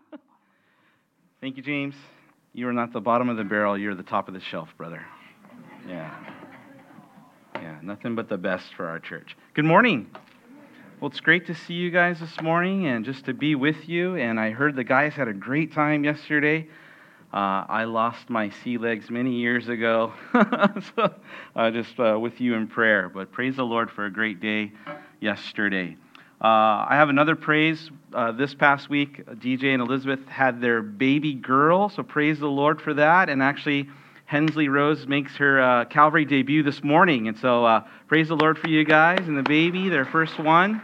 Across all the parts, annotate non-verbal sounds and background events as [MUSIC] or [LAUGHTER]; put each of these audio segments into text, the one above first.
[LAUGHS] Thank you, James. You are not the bottom of the barrel, you're the top of the shelf, brother. Yeah. Yeah, nothing but the best for our church. Good morning. Well, it's great to see you guys this morning and just to be with you. And I heard the guys had a great time yesterday. Uh, I lost my sea legs many years ago, [LAUGHS] so uh, just uh, with you in prayer. But praise the Lord for a great day yesterday. Uh, I have another praise. Uh, this past week, DJ and Elizabeth had their baby girl, so praise the Lord for that. And actually, Hensley Rose makes her uh, Calvary debut this morning. And so, uh, praise the Lord for you guys and the baby, their first one.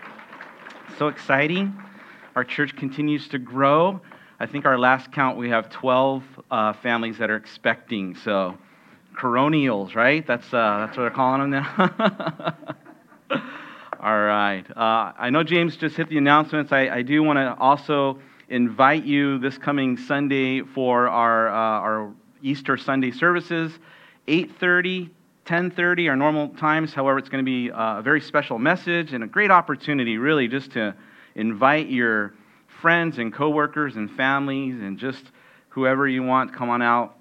So exciting. Our church continues to grow. I think our last count, we have 12 uh, families that are expecting. So, coronials, right? That's, uh, that's what they're calling them now. [LAUGHS] All right. Uh, I know James just hit the announcements. I, I do want to also invite you this coming Sunday for our, uh, our Easter Sunday services, 8.30, 10.30, our normal times. However, it's going to be uh, a very special message and a great opportunity, really, just to invite your friends and coworkers and families and just whoever you want, come on out.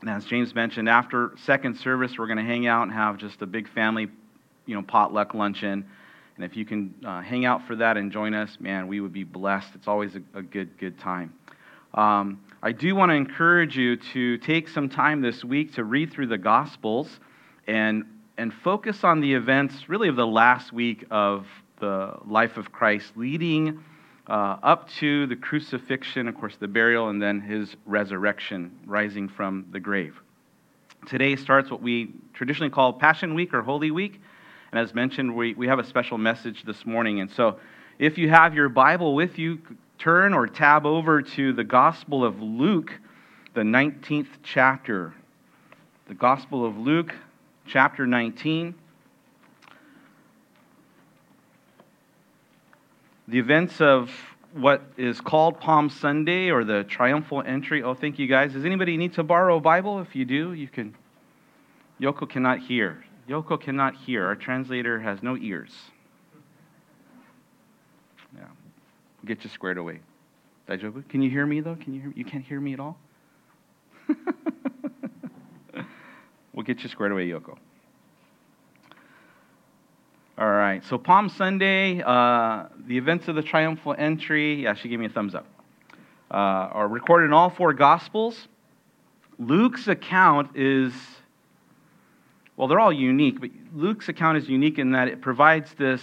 And as James mentioned, after second service, we're going to hang out and have just a big family, you know, potluck luncheon. And if you can uh, hang out for that and join us, man, we would be blessed. It's always a, a good, good time. Um, I do want to encourage you to take some time this week to read through the Gospels and, and focus on the events, really, of the last week of the life of Christ, leading uh, up to the crucifixion, of course, the burial, and then his resurrection, rising from the grave. Today starts what we traditionally call Passion Week or Holy Week. And as mentioned, we, we have a special message this morning. And so if you have your Bible with you, turn or tab over to the Gospel of Luke, the 19th chapter. The Gospel of Luke, chapter 19. The events of what is called Palm Sunday or the triumphal entry. Oh, thank you guys. Does anybody need to borrow a Bible? If you do, you can. Yoko cannot hear. Yoko cannot hear. Our translator has no ears. Yeah. We'll get you squared away. Daijoubu? Can you hear me, though? Can you hear me? You can't hear me at all? [LAUGHS] we'll get you squared away, Yoko. All right. So Palm Sunday, uh, the events of the triumphal entry. Yeah, she gave me a thumbs up. Uh, are recorded in all four Gospels. Luke's account is well, they're all unique, but Luke's account is unique in that it provides this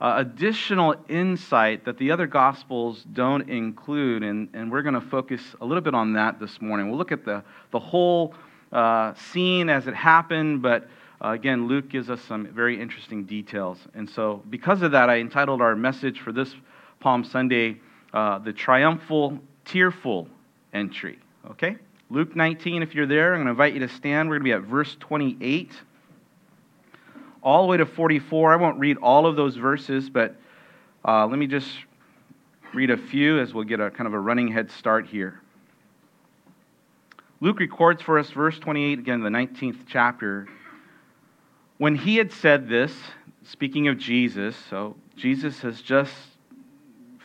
uh, additional insight that the other Gospels don't include, and, and we're going to focus a little bit on that this morning. We'll look at the, the whole uh, scene as it happened, but uh, again, Luke gives us some very interesting details. And so, because of that, I entitled our message for this Palm Sunday, uh, The Triumphal, Tearful Entry. Okay? Luke 19, if you're there, I'm going to invite you to stand. We're going to be at verse 28 all the way to 44. I won't read all of those verses, but uh, let me just read a few as we'll get a kind of a running head start here. Luke records for us, verse 28, again, the 19th chapter. When he had said this, speaking of Jesus, so Jesus has just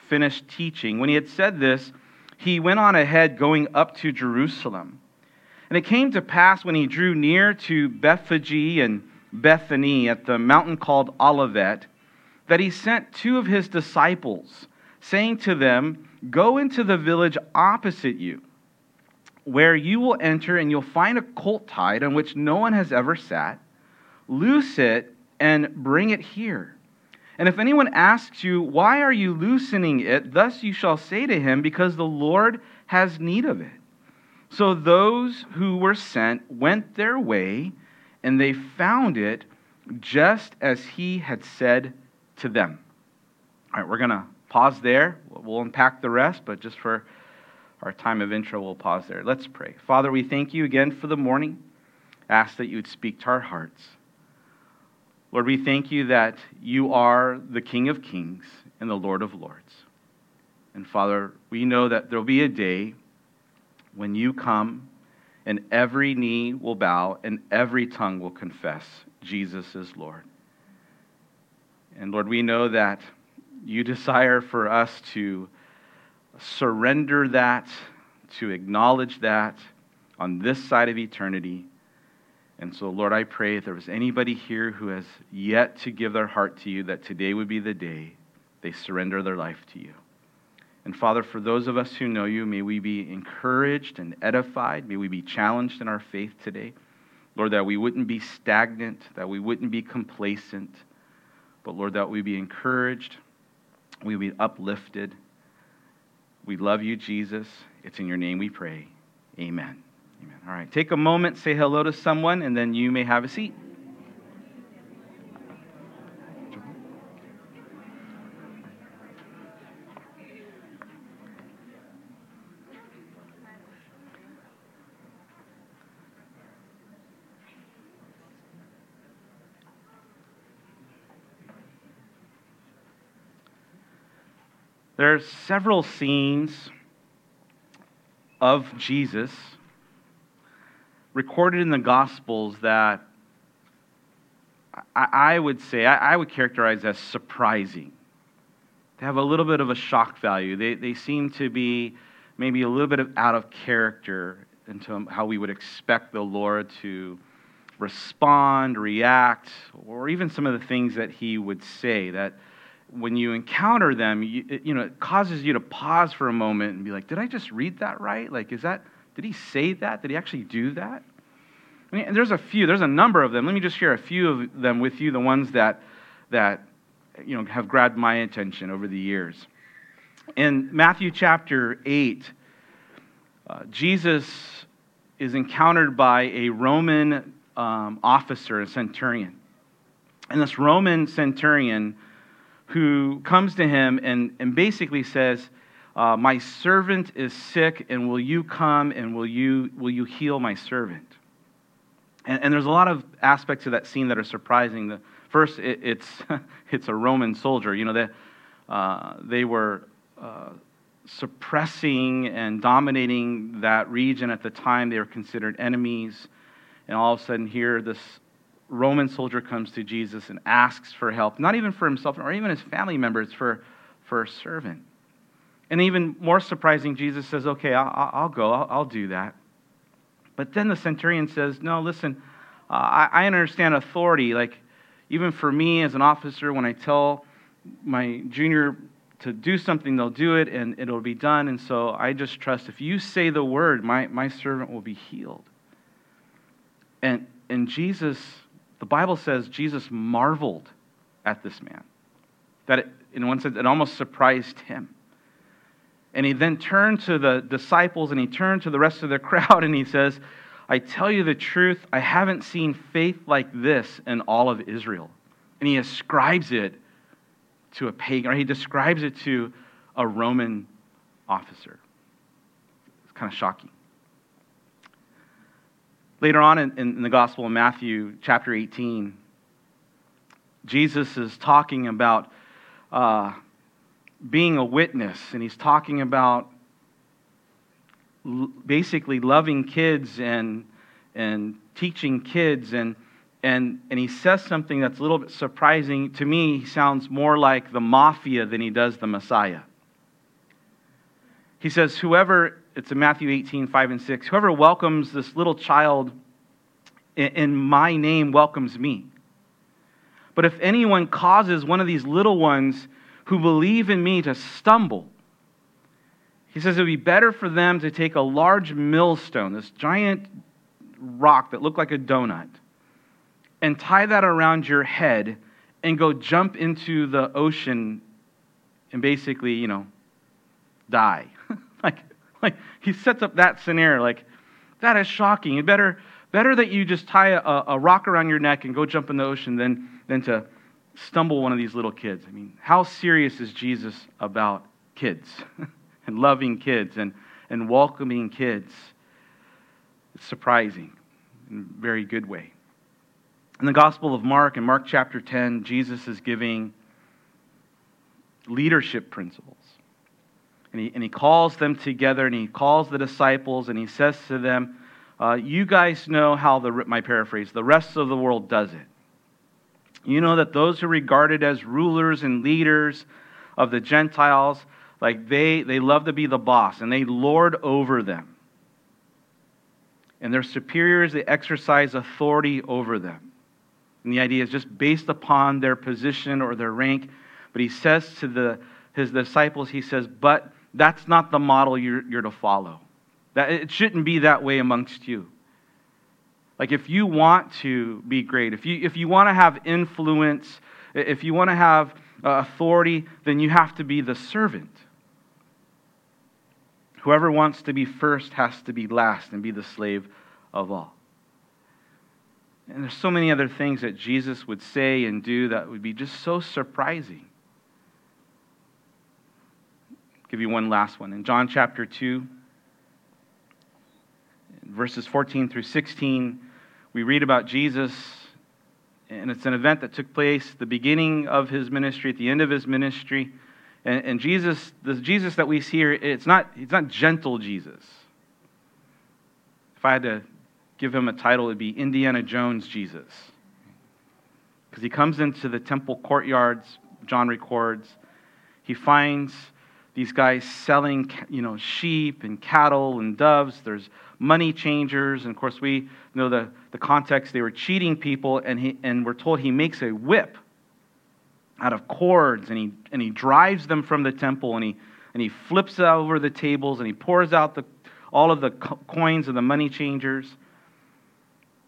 finished teaching. When he had said this, he went on ahead going up to Jerusalem. And it came to pass when he drew near to Bethphage and Bethany at the mountain called Olivet that he sent two of his disciples, saying to them, Go into the village opposite you, where you will enter, and you'll find a colt tied on which no one has ever sat. Loose it and bring it here. And if anyone asks you, Why are you loosening it? Thus you shall say to him, Because the Lord has need of it. So those who were sent went their way, and they found it just as he had said to them. All right, we're going to pause there. We'll unpack the rest, but just for our time of intro, we'll pause there. Let's pray. Father, we thank you again for the morning. Ask that you would speak to our hearts. Lord, we thank you that you are the King of kings and the Lord of lords. And Father, we know that there will be a day when you come and every knee will bow and every tongue will confess Jesus is Lord. And Lord, we know that you desire for us to surrender that, to acknowledge that on this side of eternity. And so, Lord, I pray if there was anybody here who has yet to give their heart to you, that today would be the day they surrender their life to you. And Father, for those of us who know you, may we be encouraged and edified. May we be challenged in our faith today. Lord, that we wouldn't be stagnant, that we wouldn't be complacent, but Lord, that we be encouraged, we be uplifted. We love you, Jesus. It's in your name we pray. Amen. Amen. All right, take a moment, say hello to someone, and then you may have a seat. There are several scenes of Jesus recorded in the Gospels that I, I would say, I, I, would characterize as surprising. They have a little bit of a shock value. They, they seem to be maybe a little bit of out of character into how we would expect the Lord to respond, react, or even some of the things that he would say that when you encounter them, you, you know, it causes you to pause for a moment and be like, did I just read that right? Like, is that, did he say that? Did he actually do that? I mean, there's a few, there's a number of them. Let me just share a few of them with you, the ones that, that you know, have grabbed my attention over the years. In Matthew chapter 8, uh, Jesus is encountered by a Roman um, officer, a centurion. And this Roman centurion who comes to him and, and basically says, uh, My servant is sick, and will you come and will you, will you heal my servant? And, and there's a lot of aspects of that scene that are surprising. The, first, it, it's, [LAUGHS] it's a Roman soldier. You know, they, uh, they were uh, suppressing and dominating that region at the time. They were considered enemies. And all of a sudden, here, this Roman soldier comes to Jesus and asks for help, not even for himself or even his family members, for, for a servant. And even more surprising, Jesus says, Okay, I'll, I'll go, I'll, I'll, do that. But then the centurion says, No, listen, uh, I, I understand authority. Like, even for me as an officer, when I tell my junior to do something, they'll do it and it'll be done. And so I just trust if you say the word, my, my servant will be healed. And, and Jesus the Bible says Jesus marveled at this man. That, it, in one sense, it almost surprised him. And he then turned to the disciples and he turned to the rest of the crowd and he says, I tell you the truth, I haven't seen faith like this in all of Israel. And he ascribes it to a pagan, or he describes it to a Roman officer. It's kind of shocking. Later on in, in the Gospel of Matthew, chapter 18, Jesus is talking about uh, being a witness, and he's talking about basically loving kids and, and teaching kids. And, and, and he says something that's a little bit surprising. To me, he sounds more like the mafia than he does the Messiah. He says, Whoever it's in Matthew 18, 5 and 6. Whoever welcomes this little child in my name welcomes me. But if anyone causes one of these little ones who believe in me to stumble, he says it would be better for them to take a large millstone, this giant rock that looked like a donut, and tie that around your head and go jump into the ocean and basically, you know, die. [LAUGHS] like, like he sets up that scenario like that is shocking. It better better that you just tie a, a rock around your neck and go jump in the ocean than, than to stumble one of these little kids. I mean, how serious is Jesus about kids [LAUGHS] and loving kids and, and welcoming kids? It's surprising in a very good way. In the Gospel of Mark, in Mark chapter 10, Jesus is giving leadership principles. And he, and he calls them together and he calls the disciples and he says to them, uh, You guys know how, the, my paraphrase, the rest of the world does it. You know that those who are regarded as rulers and leaders of the Gentiles, like they, they love to be the boss and they lord over them. And their superiors, they exercise authority over them. And the idea is just based upon their position or their rank. But he says to the, his disciples, he says, but that's not the model you're, you're to follow. That, it shouldn't be that way amongst you. Like if you want to be great, if you, if you want to have influence, if you want to have uh, authority, then you have to be the servant. Whoever wants to be first has to be last and be the slave of all. And there's so many other things that Jesus would say and do that would be just so surprising. I'll give you one last one. In John chapter 2, verses 14 through 16, we read about Jesus, and it's an event that took place the beginning of his ministry, at the end of his ministry. And, and Jesus, the Jesus that we see here, it's not, it's not gentle Jesus. If I had to give him a title, it would be Indiana Jones Jesus. Because he comes into the temple courtyards, John records. He finds these guys selling you know, sheep and cattle and doves. There's money changers. And of course, we know the, the context. They were cheating people, and, he, and we're told he makes a whip out of cords, and he, and he drives them from the temple, and he, and he flips over the tables, and he pours out the, all of the coins of the money changers,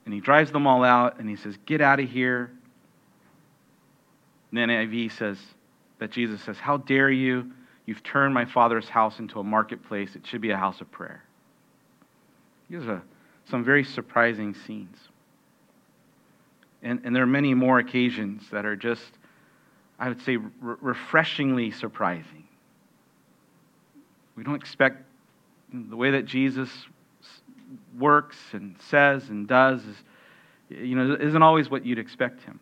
and he drives them all out, and he says, Get out of here. And then NIV says that Jesus says, How dare you? You've turned my father's house into a marketplace. It should be a house of prayer. These are some very surprising scenes. And, and there are many more occasions that are just, I would say, re- refreshingly surprising. We don't expect the way that Jesus works and says and does is, you know, isn't always what you'd expect him.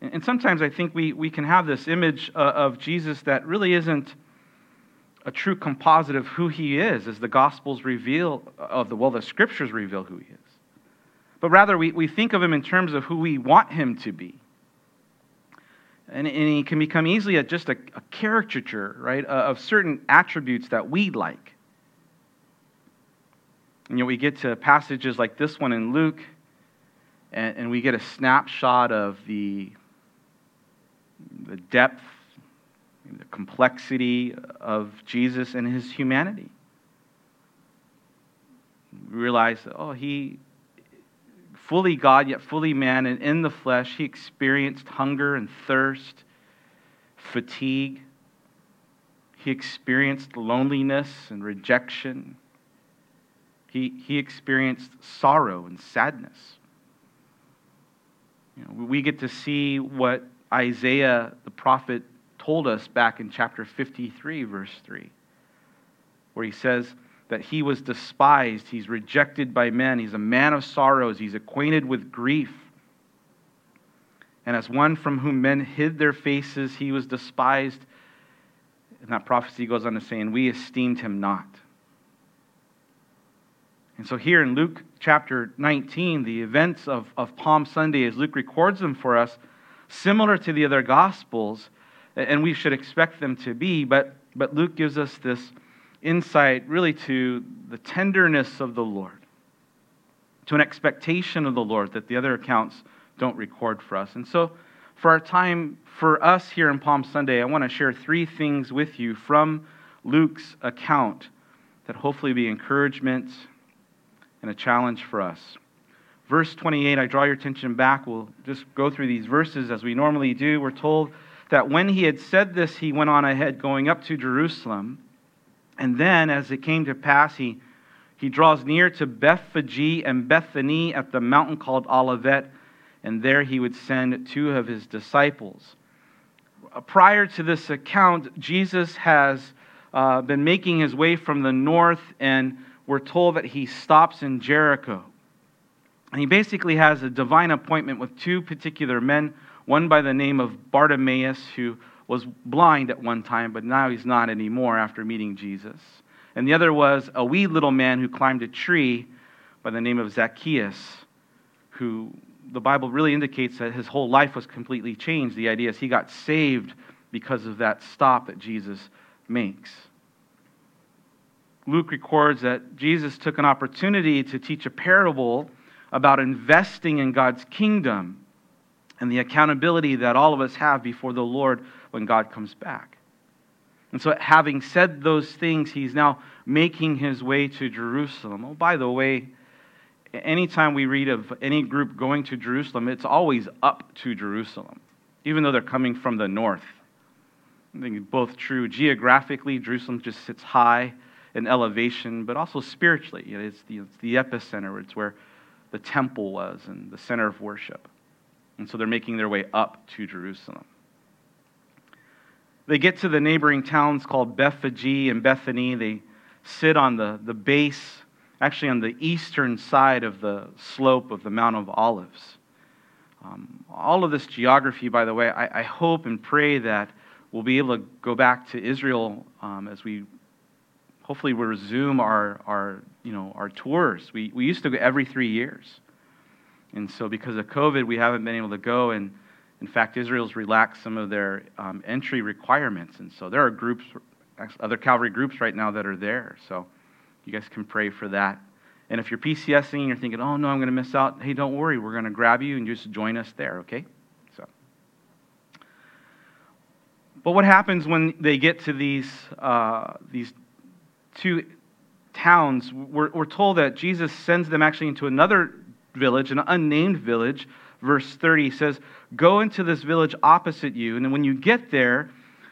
And sometimes I think we, we can have this image uh, of Jesus that really isn't a true composite of who he is, as the Gospels reveal, of the, well, the Scriptures reveal who he is. But rather, we, we think of him in terms of who we want him to be. And, and he can become easily a, just a, a caricature, right, of certain attributes that we like. And you know, we get to passages like this one in Luke, and, and we get a snapshot of the the depth, the complexity of Jesus and his humanity. We realize that, oh, he, fully God, yet fully man, and in the flesh, he experienced hunger and thirst, fatigue. He experienced loneliness and rejection. He, he experienced sorrow and sadness. You know, we get to see what Isaiah the prophet told us back in chapter 53, verse 3, where he says that he was despised, he's rejected by men, he's a man of sorrows, he's acquainted with grief. And as one from whom men hid their faces, he was despised. And that prophecy goes on to say, and we esteemed him not. And so, here in Luke chapter 19, the events of, of Palm Sunday, as Luke records them for us, similar to the other Gospels, and we should expect them to be, but, but Luke gives us this insight really to the tenderness of the Lord, to an expectation of the Lord that the other accounts don't record for us. And so, for our time, for us here in Palm Sunday, I want to share three things with you from Luke's account that hopefully be encouragement and a challenge for us. Verse 28, I draw your attention back. We'll just go through these verses as we normally do. We're told that when he had said this, he went on ahead, going up to Jerusalem. And then, as it came to pass, he, he draws near to Bethphage and Bethany at the mountain called Olivet, and there he would send two of his disciples. Prior to this account, Jesus has uh, been making his way from the north, and we're told that he stops in Jericho. And he basically has a divine appointment with two particular men, one by the name of Bartimaeus, who was blind at one time, but now he's not anymore after meeting Jesus. And the other was a wee little man who climbed a tree by the name of Zacchaeus, who the Bible really indicates that his whole life was completely changed. The idea is he got saved because of that stop that Jesus makes. Luke records that Jesus took an opportunity to teach a parable about investing in God's kingdom and the accountability that all of us have before the Lord when God comes back. And so, having said those things, he's now making his way to Jerusalem. Oh, by the way, anytime we read of any group going to Jerusalem, it's always up to Jerusalem, even though they're coming from the north. I think both true. Geographically, Jerusalem just sits high in elevation, but also spiritually. It's the, it's the epicenter, it's where the temple was and the center of worship. And so they're making their way up to Jerusalem. They get to the neighboring towns called Bethphage and Bethany. They sit on the, the base, actually on the eastern side of the slope of the Mount of Olives. Um, all of this geography, by the way, I, I, hope and pray that we'll be able to go back to Israel um, as we hopefully we'll resume our, our, you know, our tours. We, we used to go every three years. And so because of COVID, we haven't been able to go. And in fact, Israel's relaxed some of their um, entry requirements. And so there are groups, other Calvary groups right now that are there. So you guys can pray for that. And if you're PCSing and you're thinking, oh no, I'm going to miss out, hey, don't worry. We're going to grab you and just join us there, okay? So. But what happens when they get to these, uh, these two towns, we're, we're told that Jesus sends them actually into another village, an unnamed village. Verse 30 says, Go into this village opposite you. And when you get there,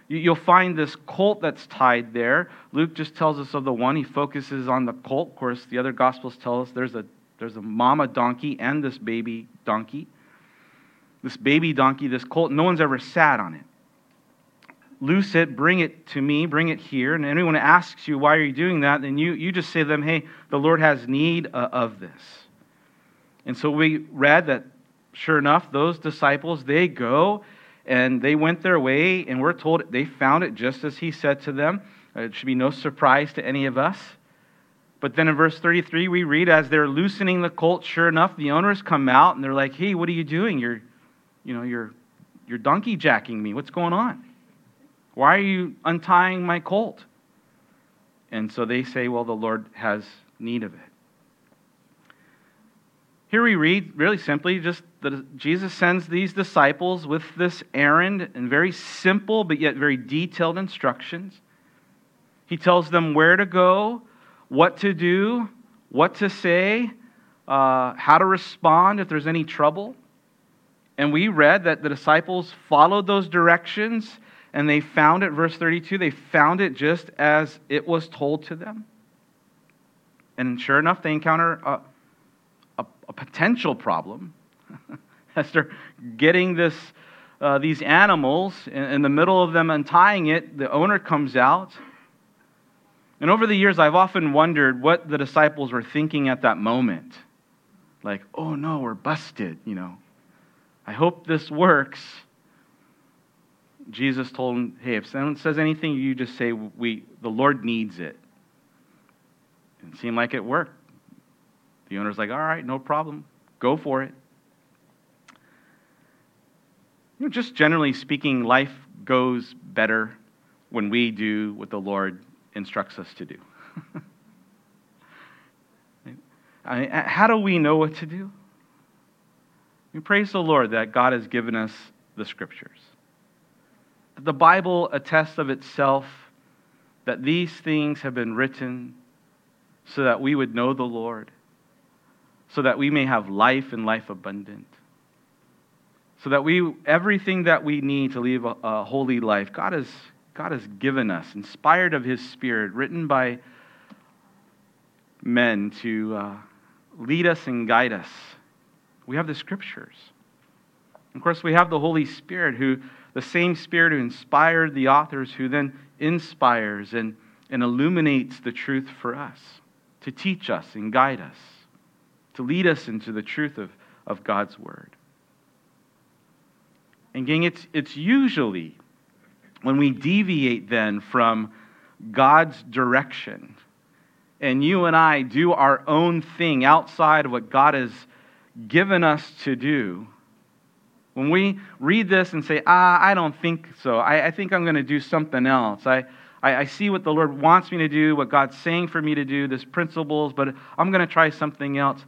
you'll find this colt that's tied there. Luke just tells us of the one. He focuses on the colt. Of course, the other gospels tell us there's a, there's a mama donkey and this baby donkey. This baby donkey, this colt, no one's ever sat on it loose it, bring it to me, bring it here. And anyone asks you, why are you doing that? Then you, you just say to them, hey, the Lord has need uh, of this. And so we read that, sure enough, those disciples, they go and they went their way, and we're told they found it just as he said to them. Uh, it should be no surprise to any of us. But then in verse 33, we read, as they're loosening the colt, sure enough, the owners come out and they're like, hey, what are you doing? You're, you know, you're, you're donkey jacking me. What's going on? Why are you untying my colt? And so they say, Well, the Lord has need of it. Here we read, really simply, just that Jesus sends these disciples with this errand and very simple but yet very detailed instructions. He tells them where to go, what to do, what to say, uh, how to respond if there's any trouble. And we read that the disciples followed those directions and they found it, verse 32, they found it just as it was told to them. And sure enough, they encounter a, a, potential problem [LAUGHS] as they're getting this, uh, these animals in, in the middle of them untying it. The owner comes out. And over the years, I've often wondered what the disciples were thinking at that moment. Like, oh no, we're busted, you know. I hope this works. Jesus told him, hey, if someone says anything, you just say, we, the Lord needs it. It seemed like it worked. The owner's like, all right, no problem. Go for it. You know, just generally speaking, life goes better when we do what the Lord instructs us to do. [LAUGHS] I mean, how do we know what to do? We praise the Lord that God has given us the scriptures That the Bible attests of itself that these things have been written so that we would know the Lord, so that we may have life and life abundant, so that we everything that we need to live a, a holy life, God has God has given us, inspired of His Spirit, written by men to uh, lead us and guide us. We have the Scriptures. Of course, we have the Holy Spirit who the same Spirit who inspired the authors, who then inspires and, and illuminates the truth for us, to teach us and guide us, to lead us into the truth of, of God's Word. And, gang, it's, it's usually when we deviate then from God's direction and you and I do our own thing outside of what God has given us to do when we read this and say, ah, I don't think so, I, I think I'm going to do something else, I, I, I see what the Lord wants me to do, what God's saying for me to do, this principles, but I'm going to try something else.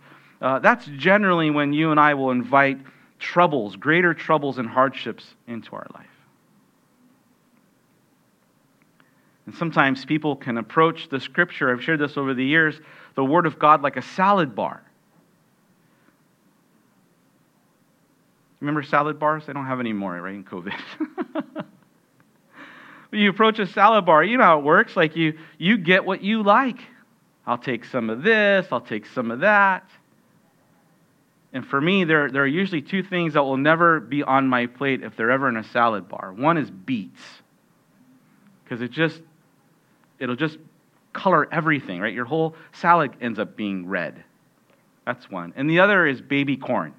Uh, that's generally when you and I will invite troubles, greater troubles and hardships into our life. And sometimes people can approach the scripture, I've shared this over the years, the Word of God like a salad bar. Remember salad bars? They don't have any more, right, in COVID. [LAUGHS] you approach a salad bar, you know how it works. Like you, you get what you like. I'll take some of this, I'll take some of that. And for me, there, there are usually two things that will never be on my plate if they're ever in a salad bar. One is beets, because it just, it'll just color everything, right? Your whole salad ends up being red. That's one. And the other is baby corn.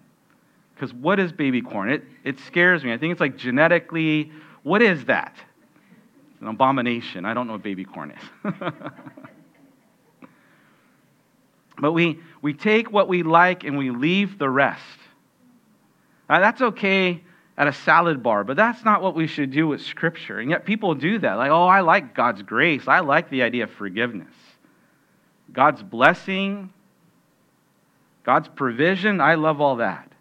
Because what is baby corn? It, it scares me. I think it's like genetically, what is that? It's an abomination. I don't know what baby corn is. [LAUGHS] but we, we take what we like and we leave the rest. Now, that's okay at a salad bar, but that's not what we should do with Scripture. And yet people do that. Like, oh, I like God's grace. I like the idea of forgiveness. God's blessing, God's provision, I love all that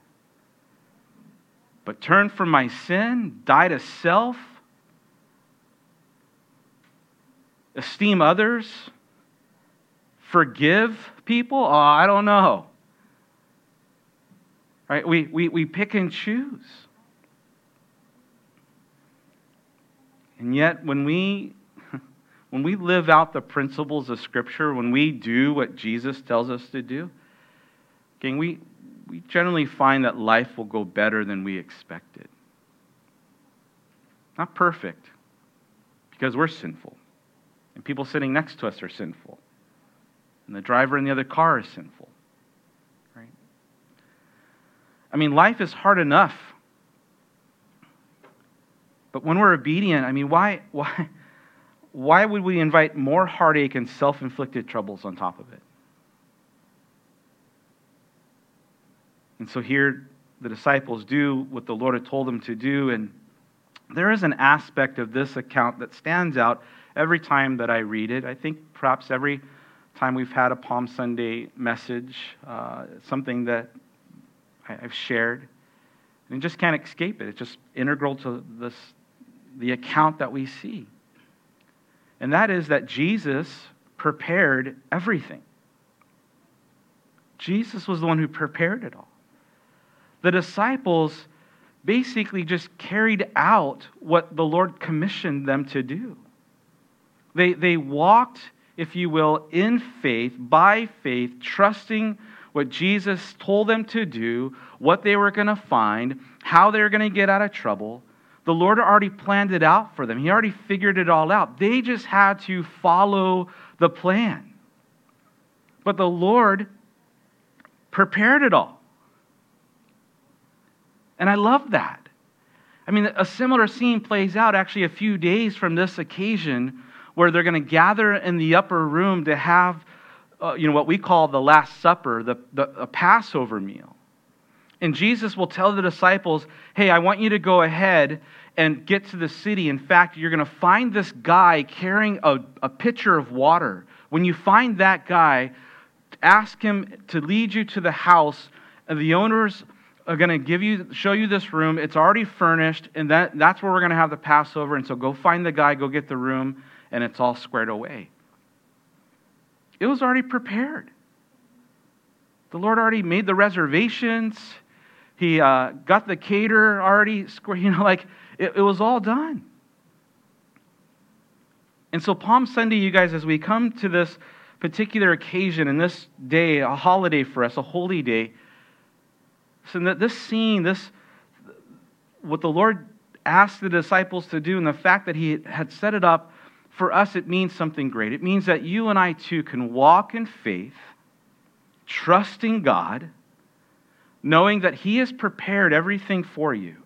but turn from my sin, die to self, esteem others, forgive people? Oh, I don't know. Right? We, we, we pick and choose. And yet, when we, [LAUGHS] when we live out the principles of Scripture, when we do what Jesus tells us to do, again, we, we generally find that life will go better than we expected. Not perfect, because we're sinful. And people sitting next to us are sinful. And the driver in the other car is sinful. Right? I mean, life is hard enough. But when we're obedient, I mean, why, why, why would we invite more heartache and self inflicted troubles on top of it? And so here the disciples do what the Lord had told them to do. And there is an aspect of this account that stands out every time that I read it. I think perhaps every time we've had a Palm Sunday message, uh, something that I've shared, and just can't escape it. It's just integral to this, the account that we see. And that is that Jesus prepared everything. Jesus was the one who prepared it all the disciples basically just carried out what the Lord commissioned them to do. They, they walked, if you will, in faith, by faith, trusting what Jesus told them to do, what they were going to find, how they were going to get out of trouble. The Lord already planned it out for them. He already figured it all out. They just had to follow the plan. But the Lord prepared it all. And I love that. I mean, a similar scene plays out actually a few days from this occasion where they're going to gather in the upper room to have, uh, you know, what we call the Last Supper, the, the a Passover meal. And Jesus will tell the disciples, hey, I want you to go ahead and get to the city. In fact, you're going to find this guy carrying a, a pitcher of water. When you find that guy, ask him to lead you to the house. And the owners are going to give you show you this room it's already furnished and that, that's where we're going to have the passover and so go find the guy go get the room and it's all squared away. It was already prepared. The lord already made the reservations. He uh, got the cater already square [LAUGHS] you know like it, it was all done. And so palm sunday you guys as we come to this particular occasion and this day a holiday for us a holy day so that this scene, this what the Lord asked the disciples to do, and the fact that He had set it up for us, it means something great. It means that you and I too can walk in faith, trusting God, knowing that He has prepared everything for you.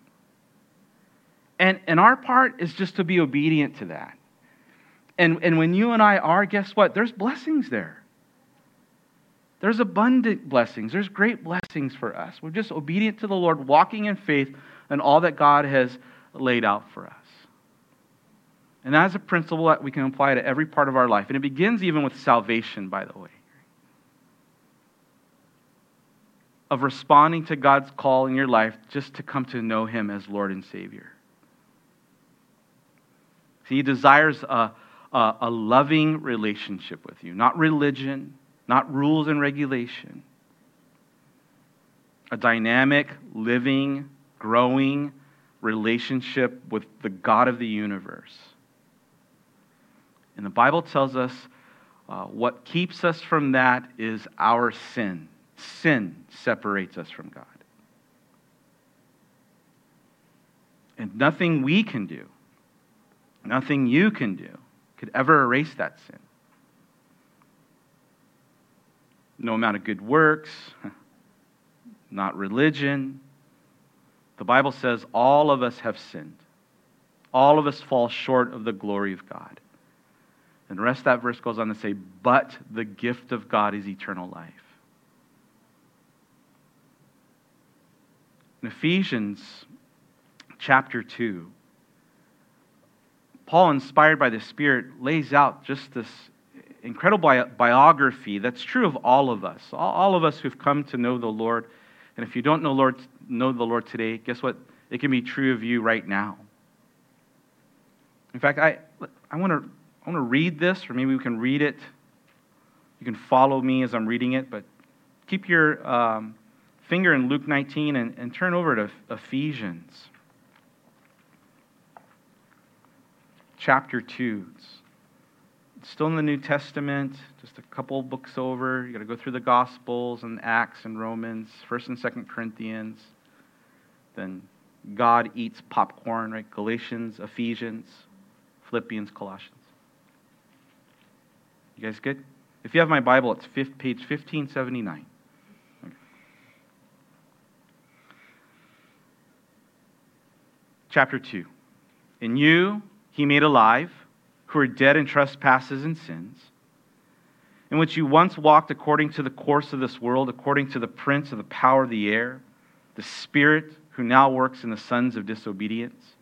And, and our part is just to be obedient to that. And, and when you and I are, guess what? There's blessings there. There's abundant blessings. There's great blessings for us. We're just obedient to the Lord, walking in faith and all that God has laid out for us. And that's a principle that we can apply to every part of our life. And it begins even with salvation, by the way. Of responding to God's call in your life just to come to know Him as Lord and Savior. See, He desires a, a, a loving relationship with you, not religion, not rules and regulation. A dynamic, living, growing relationship with the God of the universe. And the Bible tells us uh, what keeps us from that is our sin. Sin separates us from God. And nothing we can do, nothing you can do, could ever erase that sin. No amount of good works, [LAUGHS] not religion. The Bible says all of us have sinned. All of us fall short of the glory of God. And the rest of that verse goes on to say, But the gift of God is eternal life. In Ephesians chapter 2, Paul, inspired by the Spirit, lays out just this incredible bi- biography that's true of all of us, all, all of us who've come to know the Lord. And if you don't know, Lord, know the Lord today, guess what? It can be true of you right now. In fact, I, I want to I want to read this, or maybe we can read it. You can follow me as I'm reading it, but keep your um, finger in Luke 19 and, and turn over to Ephesians chapter 2. It's still in the New Testament, just a couple books over. You got to go through the Gospels and Acts and Romans, 1st and 2nd Corinthians. Then God eats popcorn, right? Galatians, Ephesians, Philippians, Colossians. You guys good? If you have my Bible, it's fifth, page 1579. Okay. Chapter 2. In you he made alive, who are dead in trespasses and sins, in which you once walked according to the course of this world, according to the prince of the power of the air, the spirit who now works in the sons of disobedience,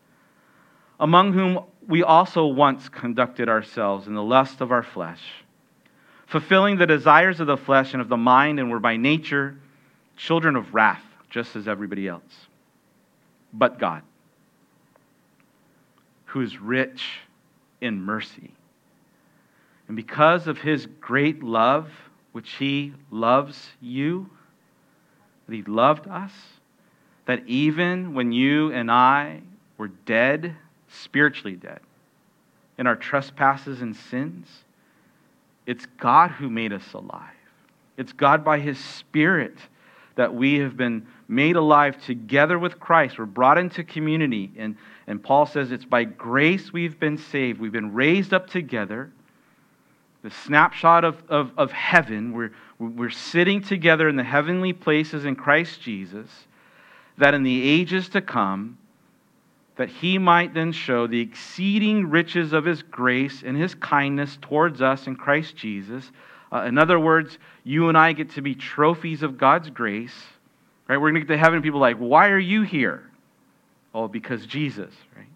among whom we also once conducted ourselves in the lust of our flesh fulfilling the desires of the flesh and of the mind, and were by nature children of wrath, just as everybody else. But God, who is rich in mercy, and because of his great love, which he loves you, that he loved us, that even when you and I were dead, spiritually dead, in our trespasses and sins, it's God who made us alive. It's God by His Spirit that we have been made alive together with Christ. We're brought into community. And, and Paul says it's by grace we've been saved. We've been raised up together. The snapshot of, of, of heaven, we're, we're sitting together in the heavenly places in Christ Jesus, that in the ages to come, that he might then show the exceeding riches of his grace and his kindness towards us in Christ Jesus. Uh, in other words, you and I get to be trophies of God's grace. Right? We're going to get to heaven people like, why are you here? Oh, because Jesus, right?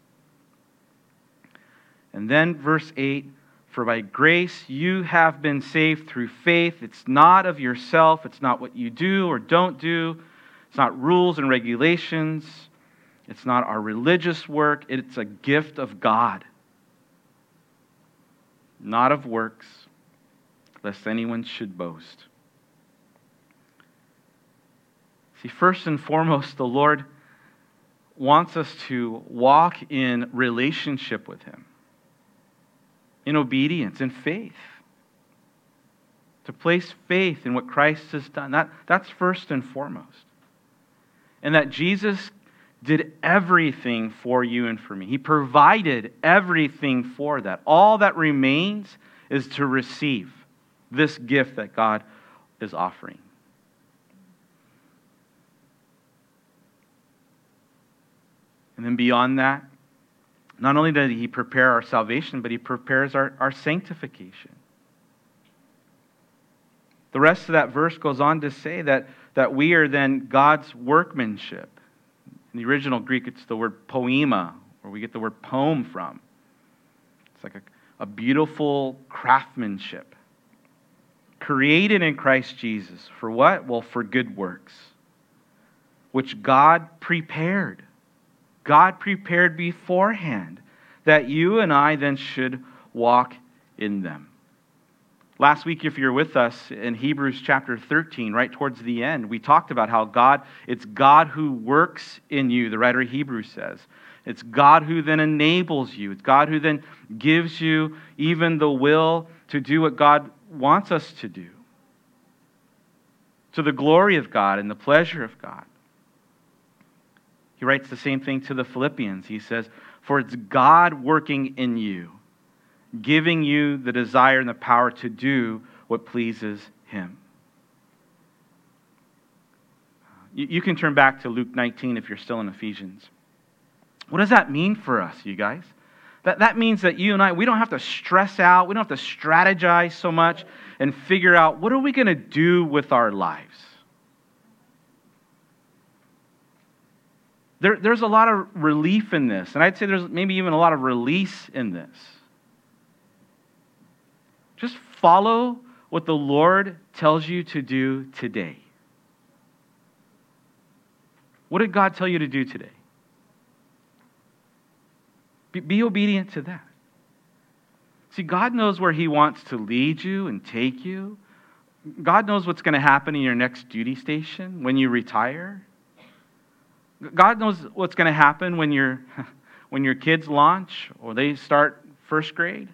And then verse 8 For by grace you have been saved through faith. It's not of yourself, it's not what you do or don't do, it's not rules and regulations. It's not our religious work, it's a gift of God, not of works, lest anyone should boast. See, first and foremost, the Lord wants us to walk in relationship with Him, in obedience, in faith. To place faith in what Christ has done. That, that's first and foremost. And that Jesus did everything for you and for me. He provided everything for that. All that remains is to receive this gift that God is offering. And then beyond that, not only did He prepare our salvation, but He prepares our, our sanctification. The rest of that verse goes on to say that, that we are then God's workmanship. In the original Greek, it's the word poema, where we get the word poem from. It's like a, a beautiful craftsmanship. Created in Christ Jesus. For what? Well, for good works, which God prepared. God prepared beforehand that you and I then should walk in them. Last week, if you're with us in Hebrews chapter 13, right towards the end, we talked about how God, it's God who works in you, the writer of Hebrews says. It's God who then enables you. It's God who then gives you even the will to do what God wants us to do. To the glory of God and the pleasure of God. He writes the same thing to the Philippians. He says, For it's God working in you giving you the desire and the power to do what pleases Him. You can turn back to Luke 19 if you're still in Ephesians. What does that mean for us, you guys? That, that means that you and I, we don't have to stress out, we don't have to strategize so much and figure out what are we going to do with our lives. There, there's a lot of relief in this, and I'd say there's maybe even a lot of release in this. Just follow what the Lord tells you to do today. What did God tell you to do today? Be, be, obedient to that. See, God knows where He wants to lead you and take you. God knows what's going to happen in your next duty station when you retire. God knows what's going to happen when, you [LAUGHS] when your kids launch or they start first grade.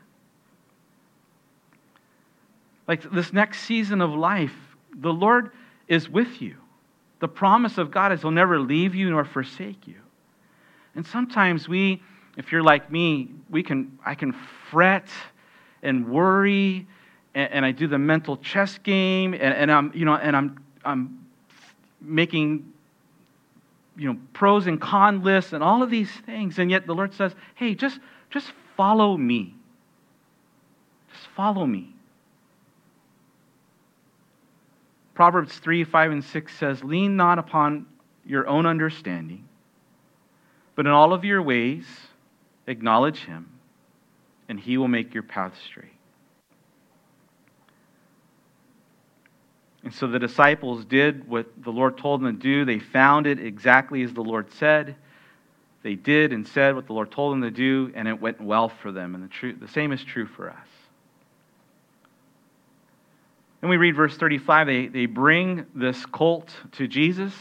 Like this next season of life, the Lord is with you. The promise of God is He'll never leave you nor forsake you. And sometimes we, if you're like me, we can I can fret and worry and, and I do the mental chess game and, and I'm you know and I'm I'm making you know pros and con lists and all of these things and yet the lord says hey just just follow me just follow me Proverbs 3 5 and 6 says, Lean not upon your own understanding, but in all of your ways acknowledge him, and he will make your path straight. And so the disciples did what the Lord told them to do. They found it exactly as the Lord said. They did and said what the Lord told them to do, and it went well for them. And the, true, the same is true for us. Then we read verse 35. They, they bring this colt to Jesus.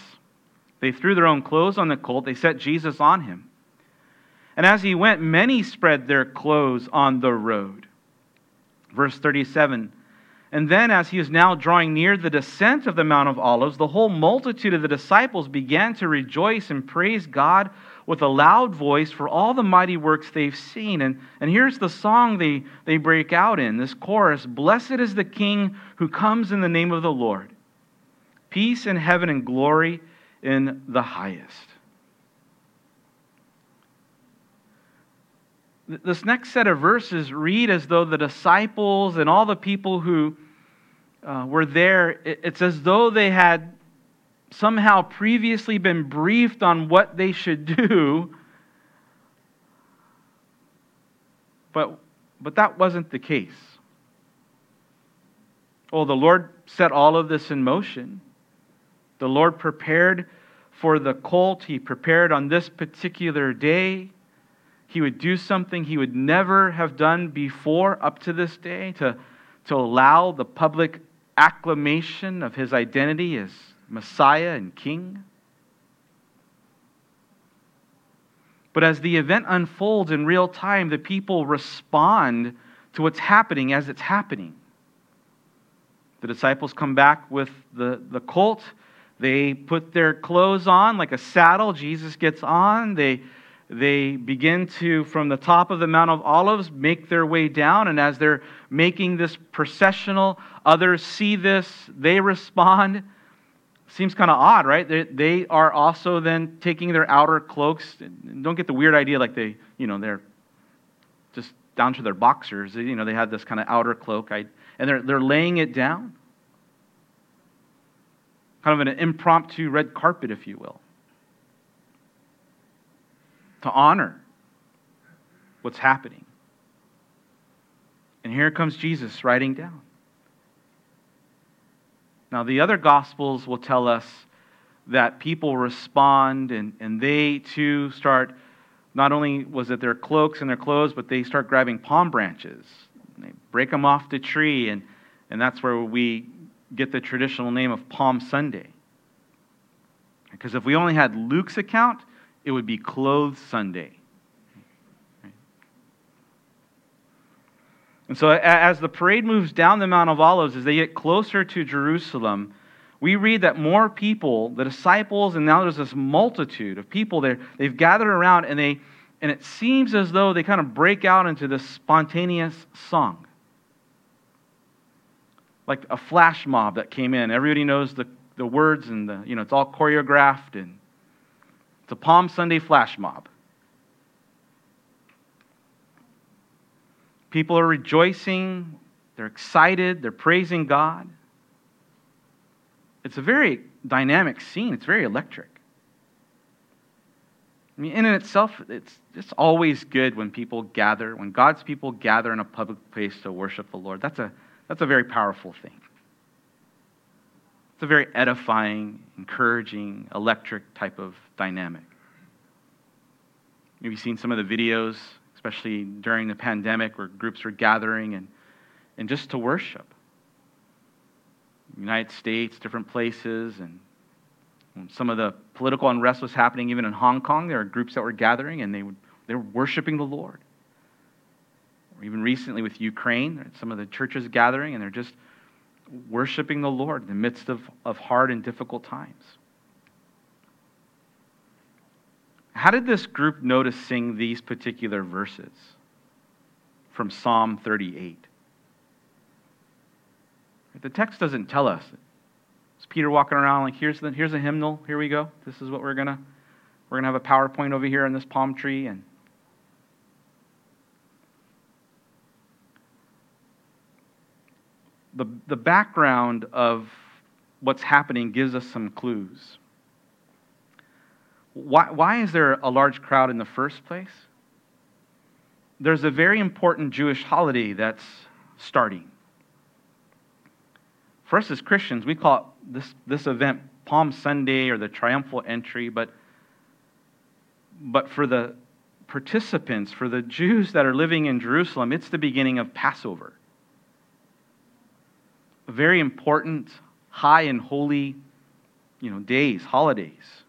They threw their own clothes on the colt. They set Jesus on him. And as he went, many spread their clothes on the road. Verse 37 And then, as he was now drawing near the descent of the Mount of Olives, the whole multitude of the disciples began to rejoice and praise God with a loud voice for all the mighty works they've seen. And, and here's the song they, they break out in this chorus Blessed is the King who comes in the name of the Lord. Peace in heaven and glory in the highest. This next set of verses read as though the disciples and all the people who uh, were there, it's as though they had somehow previously been briefed on what they should [LAUGHS] do, but, but that wasn't the case. Oh, the Lord set all of this in motion. The Lord prepared for the colt. He prepared on this particular day. He would do something he would never have done before up to this day to, to allow the public acclamation of his identity as Messiah and King. But as the event unfolds in real time, the people respond to what's happening as it's happening. The disciples come back with the, the colt. They put their clothes on like a saddle. Jesus gets on. They, they begin to, from the top of the Mount of Olives, make their way down. And as they're making this processional, others see this. They respond. Seems kind of odd, right? They, they are also then taking their outer cloaks. Don't get the weird idea like they, you know, they're just down to their boxers. You know, they had this kind of outer cloak, I, and they're, they're laying it down. Kind of an impromptu red carpet, if you will, to honor what's happening. And here comes Jesus riding down. Now, the other Gospels will tell us that people respond and, and they too start, not only was it their cloaks and their clothes, but they start grabbing palm branches. They break them off the tree, and, and that's where we get the traditional name of Palm Sunday. Because if we only had Luke's account, it would be Clothes Sunday. And so, as the parade moves down the Mount of Olives, as they get closer to Jerusalem, we read that more people, the disciples, and now there's this multitude of people there, they've gathered around, and, they, and it seems as though they kind of break out into this spontaneous song. Like a flash mob that came in. Everybody knows the, the words, and the, you know, it's all choreographed, and it's a Palm Sunday flash mob. People are rejoicing, they're excited, they're praising God. It's a very dynamic scene, it's very electric. I mean, in and itself, it's, it's always good when people gather, when God's people gather in a public place to worship the Lord. That's a, that's a very powerful thing. It's a very edifying, encouraging, electric type of dynamic. Maybe seen some of the videos especially during the pandemic where groups were gathering and, and just to worship. United States, different places, and some of the political unrest was happening even in Hong Kong. There were groups that were gathering and they, would, they were worshiping the Lord. Or even recently with Ukraine, some of the churches gathering and they're just worshiping the Lord in the midst of, of hard and difficult times. How did this group know to sing these particular verses from Psalm 38? The text doesn't tell us. Is Peter walking around like, here's, the, here's a hymnal, here we go. This is what we're going to, we're going to have a PowerPoint over here on this palm tree. And the, the background of what's happening gives us some clues. Why, why is there a large crowd in the first place? There's a very important Jewish holiday that's starting. For us as Christians, we call this, this event Palm Sunday or the triumphal entry, but, but for the participants, for the Jews that are living in Jerusalem, it's the beginning of Passover. A very important, high and holy you know, days, holidays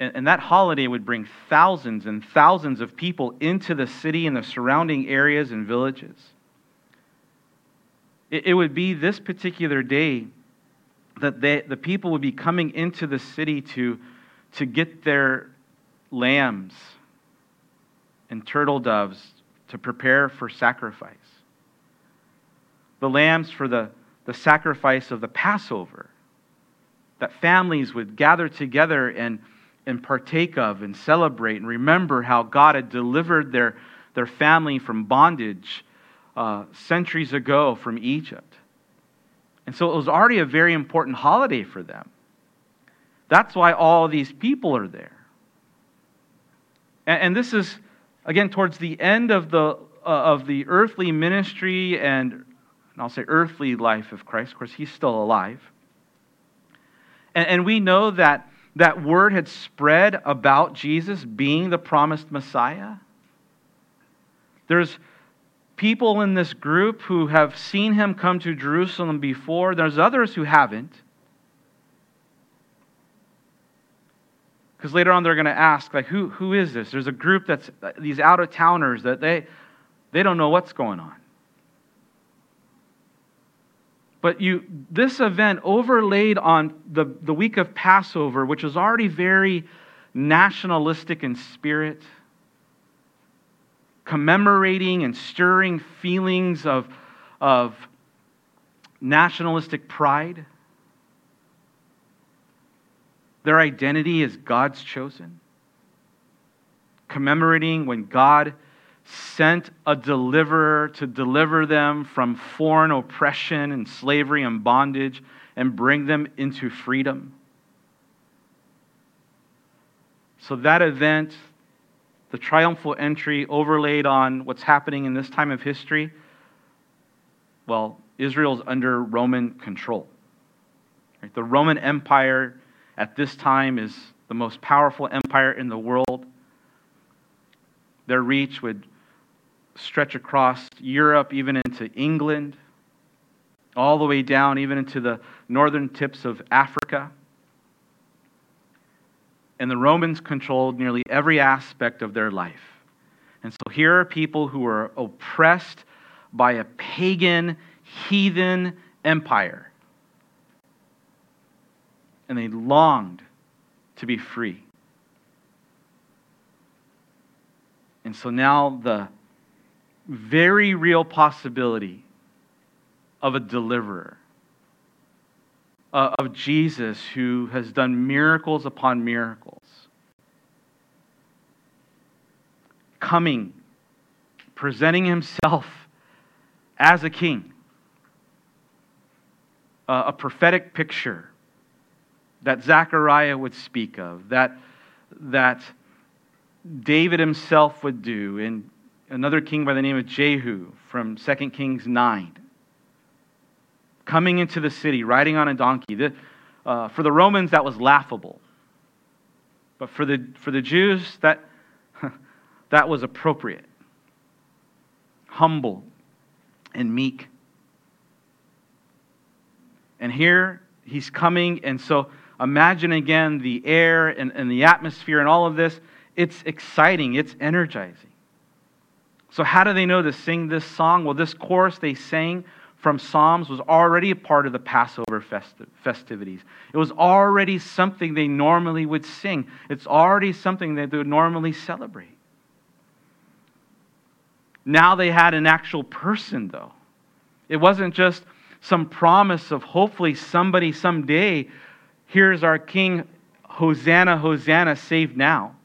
and, that holiday would bring thousands and thousands of people into the city and the surrounding areas and villages. It, it would be this particular day that they, the people would be coming into the city to, to get their lambs and turtle doves to prepare for sacrifice. The lambs for the, the sacrifice of the Passover. That families would gather together and and partake of and celebrate and remember how God had delivered their, their family from bondage uh, centuries ago from Egypt. And so it was already a very important holiday for them. That's why all these people are there. And, and this is, again, towards the end of the, uh, of the earthly ministry and, and I'll say earthly life of Christ. Of course, he's still alive. And, and we know that that word had spread about Jesus being the promised Messiah. There's people in this group who have seen him come to Jerusalem before, there's others who haven't. Because later on they're going to ask, like, who, who is this? There's a group that's these out of towners that they, they don't know what's going on. But you, this event overlaid on the, the week of Passover, which was already very nationalistic in spirit, commemorating and stirring feelings of, of nationalistic pride. Their identity is God's chosen. Commemorating when God sent a deliverer to deliver them from foreign oppression and slavery and bondage and bring them into freedom. So, that event, the triumphal entry overlaid on what's happening in this time of history, well, Israel's under Roman control. The Roman Empire at this time is the most powerful empire in the world. Their reach would stretch across Europe, even into England, all the way down, even into the northern tips of Africa. And the Romans controlled nearly every aspect of their life. And so here are people who are oppressed by a pagan, heathen empire. And they longed to be free. And so now the very real possibility of a deliverer, uh, of Jesus who has done miracles upon miracles, coming, presenting himself as a king, uh, a prophetic picture that Zechariah would speak of, that, that David himself would do, and another king by the name of Jehu from 2 Kings 9. Coming into the city, riding on a donkey. The, uh, for the Romans, that was laughable. But for the, for the Jews, that, [LAUGHS] that was appropriate. Humble and meek. And here he's coming, and so imagine again the air and, and the atmosphere and all of this. It's exciting, it's energizing. So, how do they know to sing this song? Well, this chorus they sang from Psalms was already a part of the Passover festi- festivities. It was already something they normally would sing, it's already something that they would normally celebrate. Now they had an actual person, though. It wasn't just some promise of hopefully somebody someday, here's our King, Hosanna, Hosanna, saved now.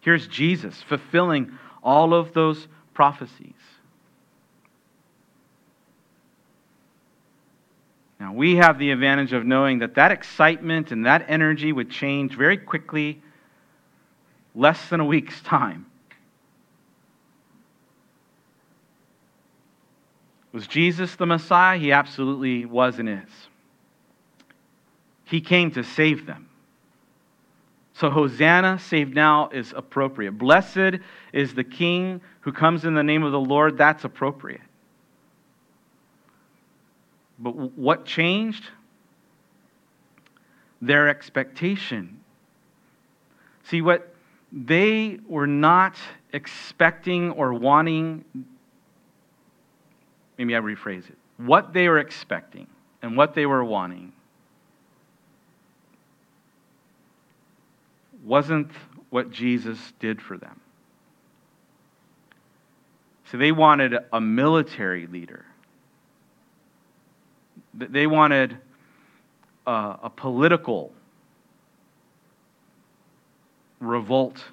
Here's Jesus fulfilling all of those prophecies. Now, we have the advantage of knowing that that excitement and that energy would change very quickly, less than a week's [LAUGHS] time. Was Jesus the Messiah? He absolutely was and is. He came to save them. So, Hosanna, saved now, is appropriate. Blessed is the King who comes in the name of the Lord. That's appropriate. But what changed? Their expectation. See, what they were not expecting or wanting maybe I rephrase it. What they were expecting and what they were wanting wasn't what Jesus did for them. So they wanted a military leader. They wanted a, a political revolt,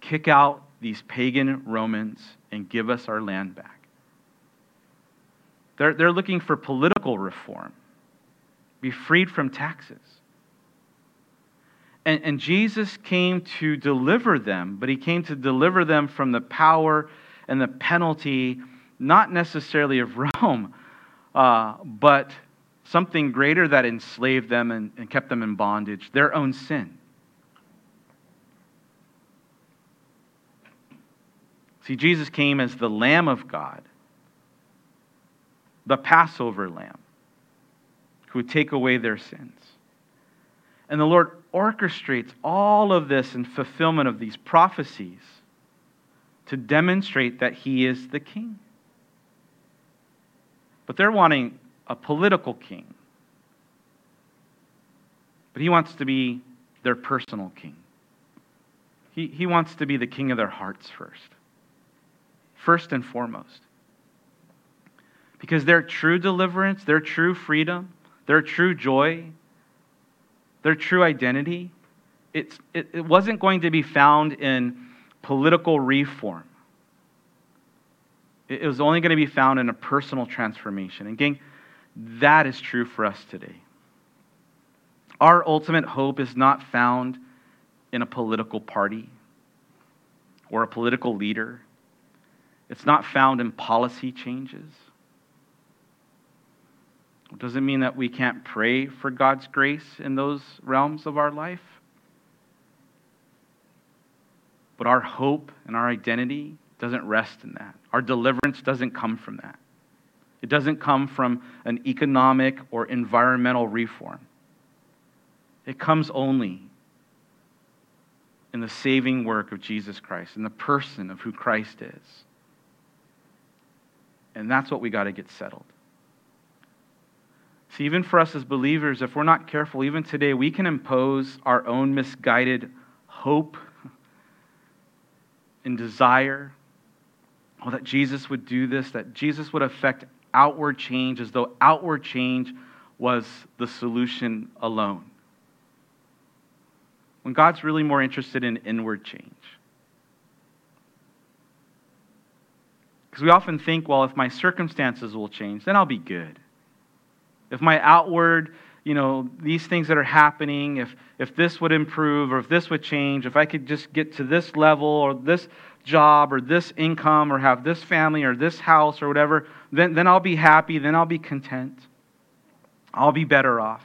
kick out these pagan Romans and give us our land back. They're, they're looking for political reform, be freed from taxes. And, and Jesus came to deliver them, but he came to deliver them from the power and the penalty, not necessarily of [LAUGHS] Rome, uh, but something greater that enslaved them and, and kept them in bondage their own sin. See, Jesus came as the Lamb of God the Passover lamb who would take away their sins. And the Lord orchestrates all of this in fulfillment of these prophecies to demonstrate that He is the king. But they're wanting a political king. But He wants to be their personal king. He, he wants to be the king of their hearts first, first and foremost. Because their true deliverance, their true freedom, their true joy, their true identity, it, it wasn't going to be found in political reform. It, it was only going to be found in a personal transformation. And, gang, that is true for us today. Our ultimate hope is not found in a political party or a political leader. It's not found in policy changes. It doesn't mean that we can't pray for God's grace in those realms of our life. But our hope and our identity doesn't rest in that. Our deliverance doesn't come from that. It doesn't come from an economic or environmental reform. It comes only in the saving work of Jesus Christ, in the person of who Christ is. And that's what we got to get settled. See, even for us as believers, if we're not careful, even today, we can impose our own misguided hope and desire. Oh, that Jesus would do this, that Jesus would affect outward change as though outward change was the solution alone. When God's really more interested in inward change. Because we often think, well, if my circumstances will change, then I'll be good. If my outward, you know, these things that are happening, if, if this would improve or if this would change, if I could just get to this level or this job or this income or have this family or this house or whatever, then, then I'll be happy, then I'll be content. I'll be better off.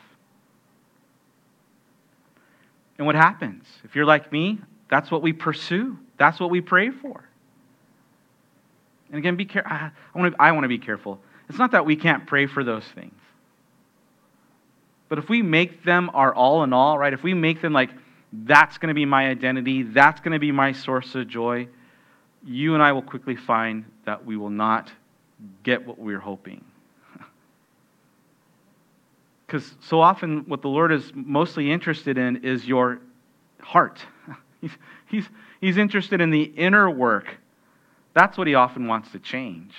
And what happens? If you're like me, that's what we pursue. That's what we pray for. And again, be careful. I I want to be careful. It's not that we can't pray for those things. But if we make them our all in all, right? If we make them like that's going to be my identity, that's going to be my source of joy, you and I will quickly find that we will not get what we're hoping. [LAUGHS] Because so often, what the Lord is mostly interested in is your heart. [LAUGHS] He's, he's, he's interested in the inner work. That's what He often wants to change.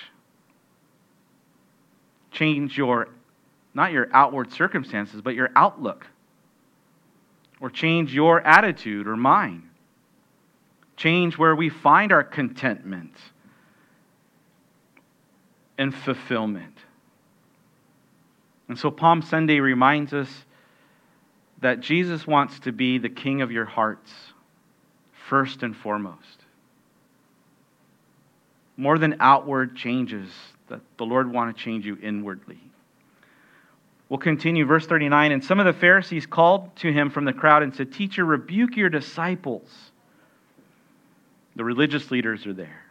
Change your, not your outward circumstances, but your outlook. Or change your attitude or mind. Change where we find our contentment and fulfillment. And so Palm Sunday reminds us that Jesus wants to be the king of your hearts, first and foremost. More than outward changes, that the Lord want to change you inwardly. We'll continue, verse 39. And some of the Pharisees called to him from the crowd and said, Teacher, rebuke your disciples. The religious leaders are there.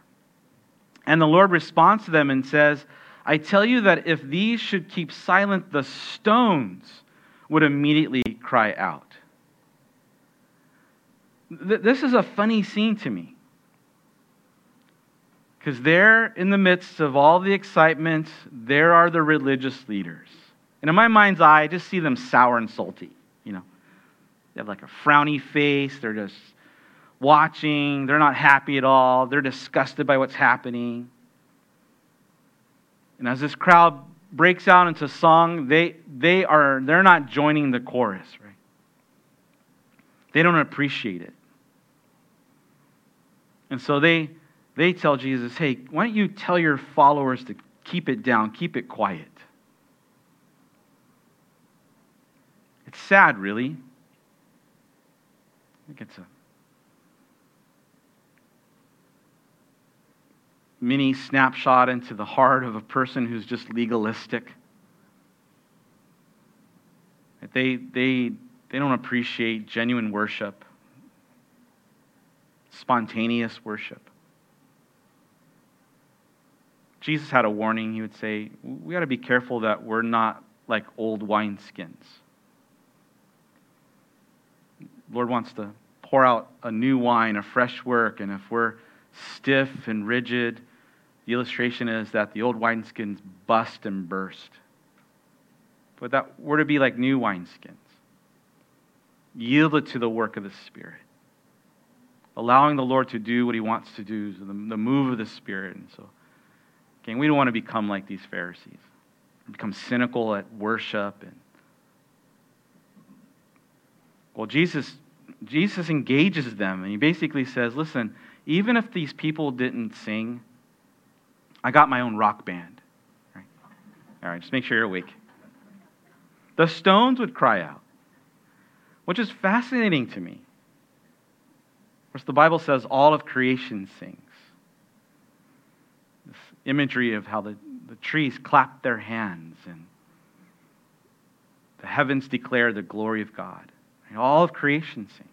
And the Lord responds to them and says, I tell you that if these should keep silent, the stones would immediately cry out. This is a funny scene to me. Because there, in the midst of all the excitement, there are the religious leaders. And in my mind's eye, I just see them sour and salty. You know, they have like a frowny face. They're just watching. They're not happy at all. They're disgusted by what's happening. And as this crowd breaks out into song, they, they are, they're not joining the chorus, right? They don't appreciate it. And so they, they tell Jesus, hey, why don't you tell your followers to keep it down, keep it quiet? It's sad, really. I think it's a mini snapshot into the heart of a person who's just legalistic. They, they, they don't appreciate genuine worship, spontaneous worship. Jesus had a warning. He would say, We got to be careful that we're not like old wineskins. Lord wants to pour out a new wine, a fresh work, and if we're stiff and rigid, the illustration is that the old wineskins bust and burst. But that we're to be like new wineskins, yielded to the work of the Spirit, allowing the Lord to do what He wants to do, so the, the move of the Spirit. And so, again, we don't want to become like these Pharisees, become cynical at worship. And well, Jesus, Jesus engages them, and He basically says, "Listen, even if these people didn't sing." I got my own rock band. All right, All right just make sure you're awake. The stones would cry out, which is fascinating to me. Of course, the Bible says all of creation sings. This imagery of how the, the trees clap their hands and the heavens declare the glory of God. All of creation sings.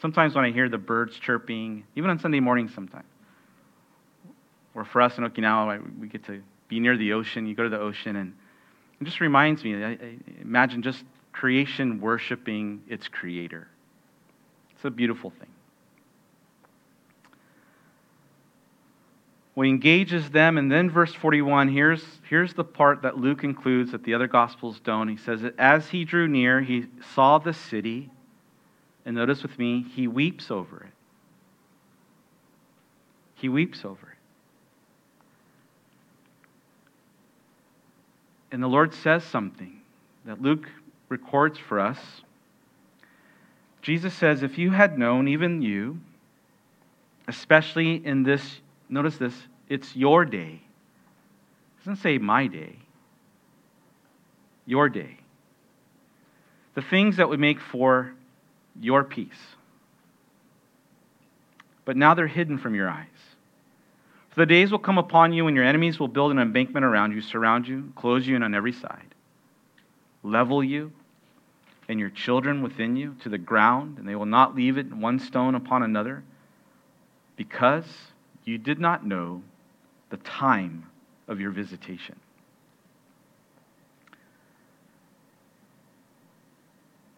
Sometimes when I hear the birds chirping, even on Sunday morning sometimes, or for us in Okinawa, we get to be near the ocean. You go to the ocean, and it just reminds me, I imagine just creation worshiping its creator. It's a beautiful thing. Well, he engages them, and then verse 41, here's, here's the part that Luke includes that the other Gospels don't. He says that as he drew near, he saw the city, and notice with me, he weeps over it. He weeps over it. And the Lord says something that Luke records for us. Jesus says, If you had known, even you, especially in this notice this, it's your day. It doesn't say my day. Your day. The things that would make for your peace. But now they're hidden from your eyes. For the days will come upon you when your enemies will build an embankment around you, surround you, close you in on every side, level you and your children within you to the ground, and they will not leave it one stone upon another, because you did not know the time of your visitation.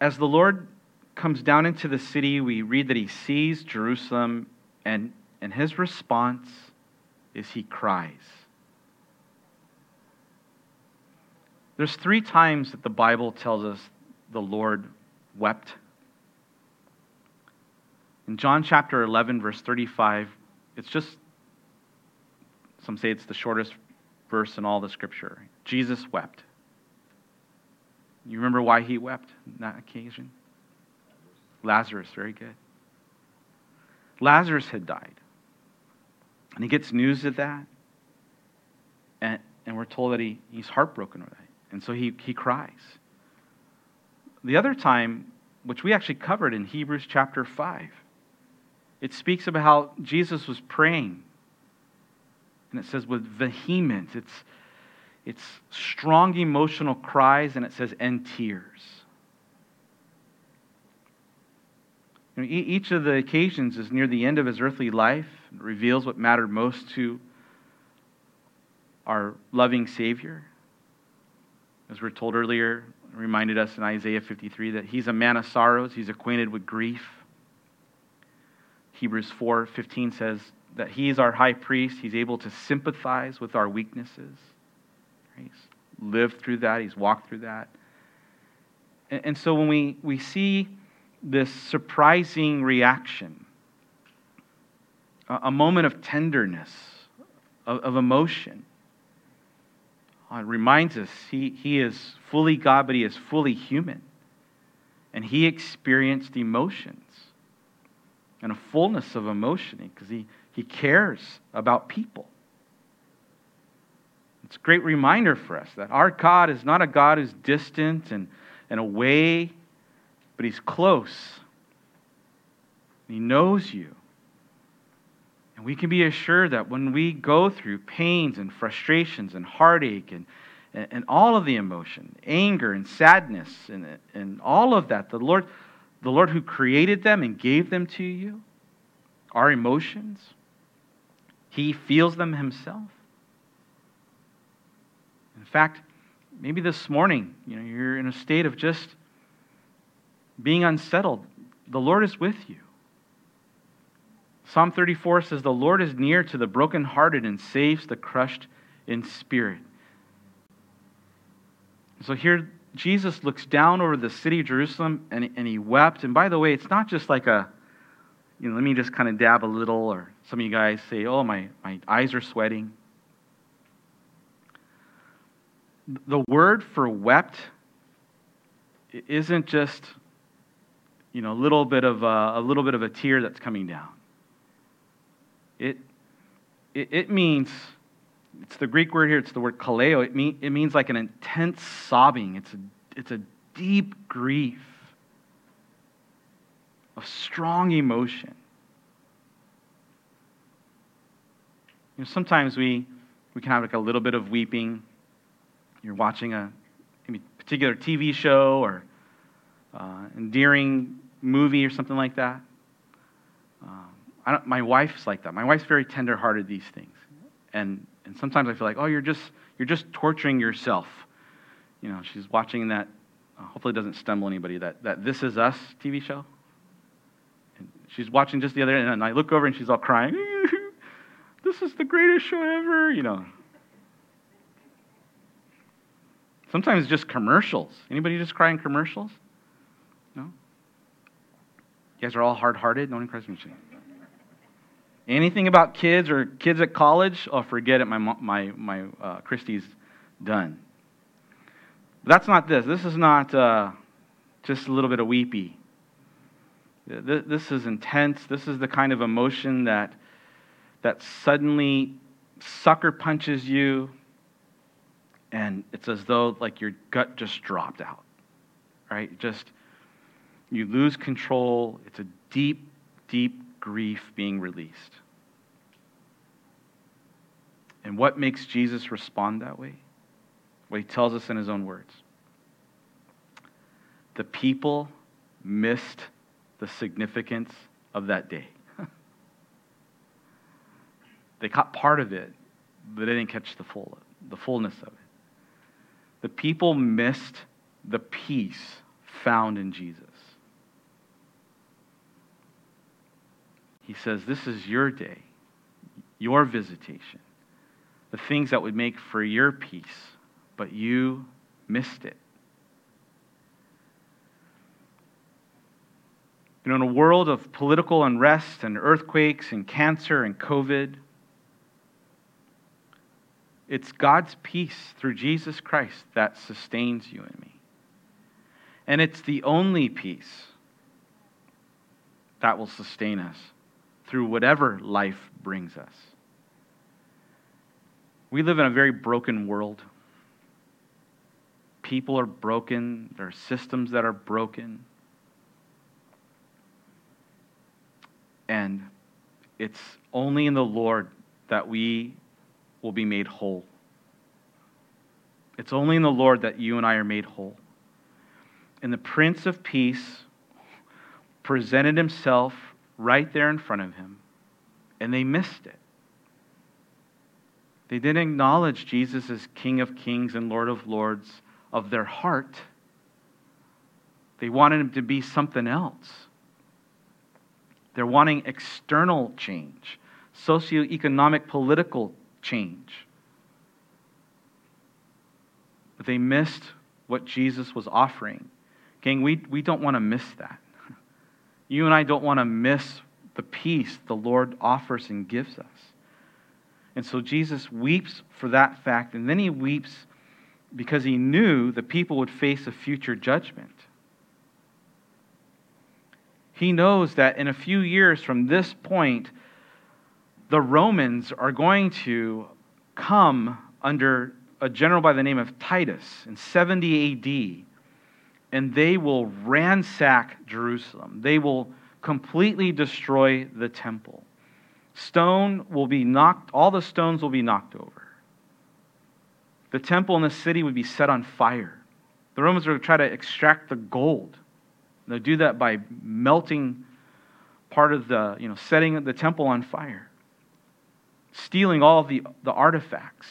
As the Lord comes down into the city, we read that he sees Jerusalem, and, and his response is he cries. There's three times that the Bible tells us the Lord wept. In John chapter 11, verse 35, it's just, some say it's the shortest verse in all the scripture. Jesus wept. You remember why he wept on that occasion? Lazarus, very good. Lazarus had died. And he gets news of that. And, and we're told that he, he's heartbroken with it. And so he, he cries. The other time, which we actually covered in Hebrews chapter 5, it speaks about how Jesus was praying. And it says with vehement, it's, it's strong emotional cries, and it says, and tears. Each of the occasions is near the end of his earthly life. Reveals what mattered most to our loving Savior. As we're told earlier, reminded us in Isaiah 53 that he's a man of sorrows, he's acquainted with grief. Hebrews 4:15 says that he is our high priest. He's able to sympathize with our weaknesses. He's lived through that. He's walked through that. And, and so when we, we see this surprising reaction, a, a moment of tenderness, of, of emotion, uh, it reminds us he, he is fully God, but he is fully human. And he experienced emotions and a fullness of emotion because he, he cares about people. It's a great reminder for us that our God is not a God who's distant and, and away, but he's close. He knows you. And we can be assured that when we go through pains and frustrations and heartache and, and, and all of the emotion, anger and sadness and, and all of that, the Lord, the Lord who created them and gave them to you, our emotions, He feels them Himself. In fact, maybe this morning, you know, you're in a state of just being unsettled. The Lord is with you. Psalm 34 says, The Lord is near to the brokenhearted and saves the crushed in spirit. So here, Jesus looks down over the city of Jerusalem and, and he wept. And by the way, it's not just like a, you know, let me just kind of dab a little, or some of you guys say, oh, my, my eyes are sweating. The word for wept isn't just, you know, a little bit of a, a little bit of a tear that's coming down. It, it, it means it's the Greek word here, it's the word klaio. It, mean, it means like an intense sobbing, it's a, it's a deep grief, a strong emotion. You know, sometimes we, we can have like a little bit of weeping. You're watching a particular TV show or uh, endearing movie or something like that. Um, my wife's like that. My wife's very tender-hearted these things, and and sometimes I feel like, oh, you're just you're just torturing yourself. You know, she's watching that. Uh, hopefully, it doesn't stumble anybody. That that This Is Us TV show. And she's watching just the other, and I look over and she's all crying. [LAUGHS] this is the greatest show ever. You know. Sometimes just commercials. Anybody just cry in commercials? No? You guys are all hard hearted? No one cries in Anything about kids or kids at college? Oh, forget it. My, my, my uh, Christy's done. That's not this. This is not uh, just a little bit of weepy. This is intense. This is the kind of emotion that, that suddenly sucker punches you, and it's as though like your gut just dropped out. Right? Just you lose control. It's a deep, deep grief being released. And what makes Jesus respond that way? What he tells us in his own words. The people missed the significance of that day. [LAUGHS] they caught part of it, but they didn't catch the full the fullness of it. The people missed the peace found in Jesus. He says, This is your day, your visitation, the things that would make for your peace, but you missed it. You know, in a world of political unrest and earthquakes and cancer and COVID, it's God's peace through Jesus Christ that sustains you and me. And it's the only peace that will sustain us through whatever life brings us. We live in a very broken world. People are broken, there are systems that are broken. And it's only in the Lord that we will be made whole. It's only in the Lord that you and I are made whole. And the Prince of Peace presented himself right there in front of him, and they missed it. They didn't acknowledge Jesus as King of Kings and Lord of Lords of their heart. They wanted him to be something else. They're wanting external change, socioeconomic, political change. But they missed what Jesus was offering. Gang, we, we don't want to miss that. You and I don't want to miss the peace the Lord offers and gives us. And so Jesus weeps for that fact, and then he weeps because he knew the people would face a future judgment. He knows that in a few years from this point, the Romans are going to come under a general by the name of Titus in 70 AD and they will ransack Jerusalem. They will completely destroy the temple. Stone will be knocked, all the stones will be knocked over. The temple and the city would be set on fire. The Romans would try to extract the gold. They'll do that by melting part of the, you know, setting the temple on fire, stealing all the, the artifacts.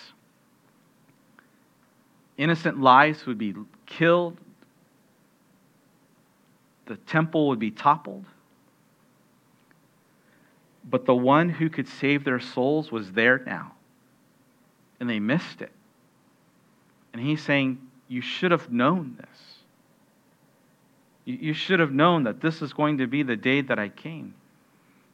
Innocent lives would be killed, the temple would be toppled. But the one who could save their souls was there now. And they missed it. And he's saying, You should have known this. You should have known that this is going to be the day that I came.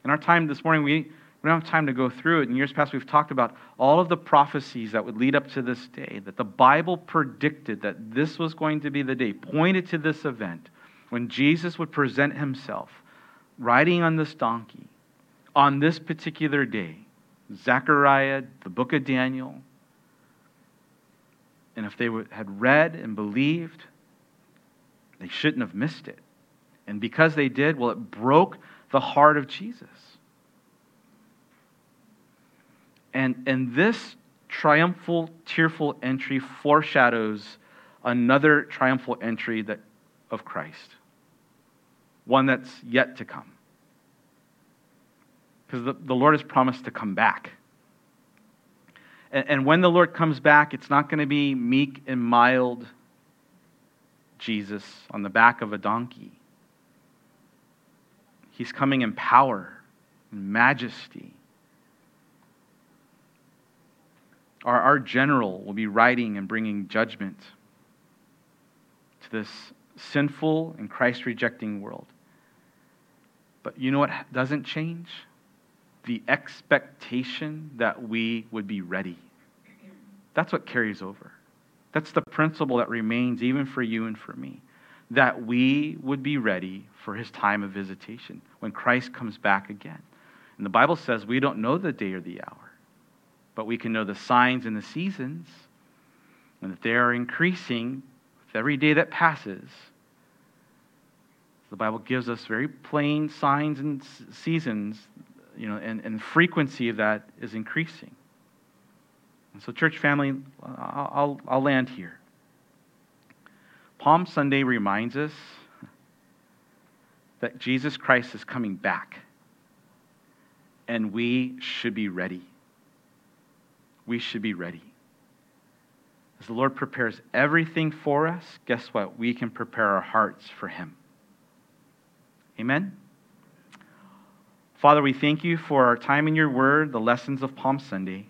In our time this morning, we, we don't have time to go through it. In years past, we've talked about all of the prophecies that would lead up to this day, that the Bible predicted that this was going to be the day, pointed to this event when Jesus would present himself riding on this donkey on this particular day, Zechariah, the book of Daniel, and if they had read and believed, they shouldn't have missed it. And because they did, well, it broke the heart of Jesus. And, and this triumphal, tearful entry foreshadows another triumphal entry that, of Christ, one that's yet to come. Because the, the Lord has promised to come back. And, and when the Lord comes back, it's not going to be meek and mild Jesus on the back of a donkey. He's coming in power and majesty. Our, our general will be riding and bringing judgment to this sinful and Christ rejecting world. But you know what doesn't change? The expectation that we would be ready. That's what carries over. That's the principle that remains even for you and for me. That we would be ready for his time of visitation when Christ comes back again. And the Bible says we don't know the day or the hour, but we can know the signs and the seasons, and that they are increasing with every day that passes. The Bible gives us very plain signs and seasons, you know, and, and frequency of that is increasing. And so, church family, I'll, I'll land here. Palm Sunday reminds us that Jesus Christ is coming back, and we should be ready. We should be ready. As the Lord prepares everything for us, guess what? We can prepare our hearts for Him. Amen? Father, we thank you for our time in your word, the lessons of Palm Sunday.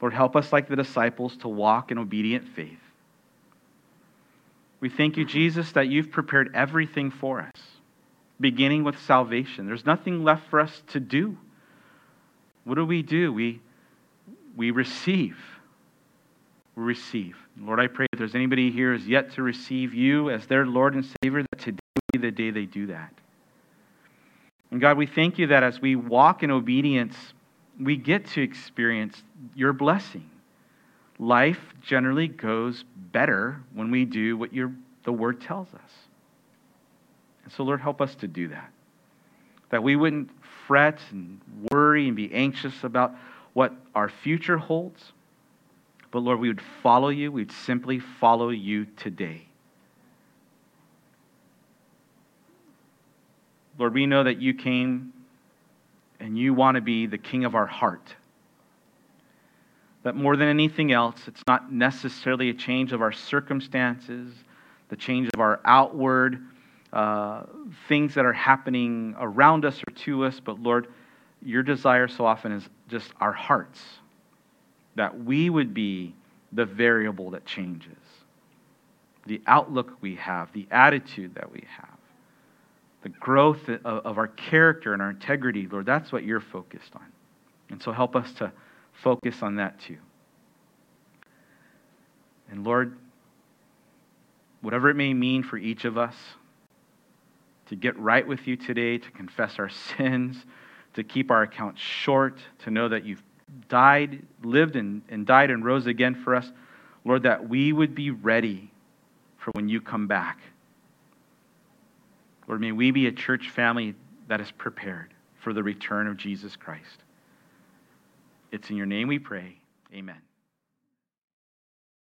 Lord, help us, like the disciples, to walk in obedient faith. We thank you, Jesus, that you've prepared everything for us, beginning with salvation. There's nothing left for us to do. What do we do? We, we receive. We receive. Lord, I pray if there's anybody here who's yet to receive you as their Lord and Savior, that today the day they do that. And God, we thank you that as we walk in obedience, we get to experience your blessing. Life generally goes better when we do what your, the Word tells us. And so, Lord, help us to do that. That we wouldn't fret and worry and be anxious about what our future holds, but Lord, we would follow you. We'd simply follow you today. Lord, we know that you came and you want to be the king of our heart. That more than anything else, it's not necessarily a change of our circumstances, the change of our outward uh, things that are happening around us or to us, but Lord, your desire so often is just our hearts. That we would be the variable that changes, the outlook we have, the attitude that we have the growth of, our character and our integrity, Lord, that's what you're focused on. And so help us to focus on that too. And Lord, whatever it may mean for each of us to get right with you today, to confess our sins, to keep our accounts short, to know that you've died, lived, and, and died and rose again for us, Lord, that we would be ready for when you come back. Lord, may we be a church family that is prepared for the return of Jesus Christ. It's in your name we pray. Amen.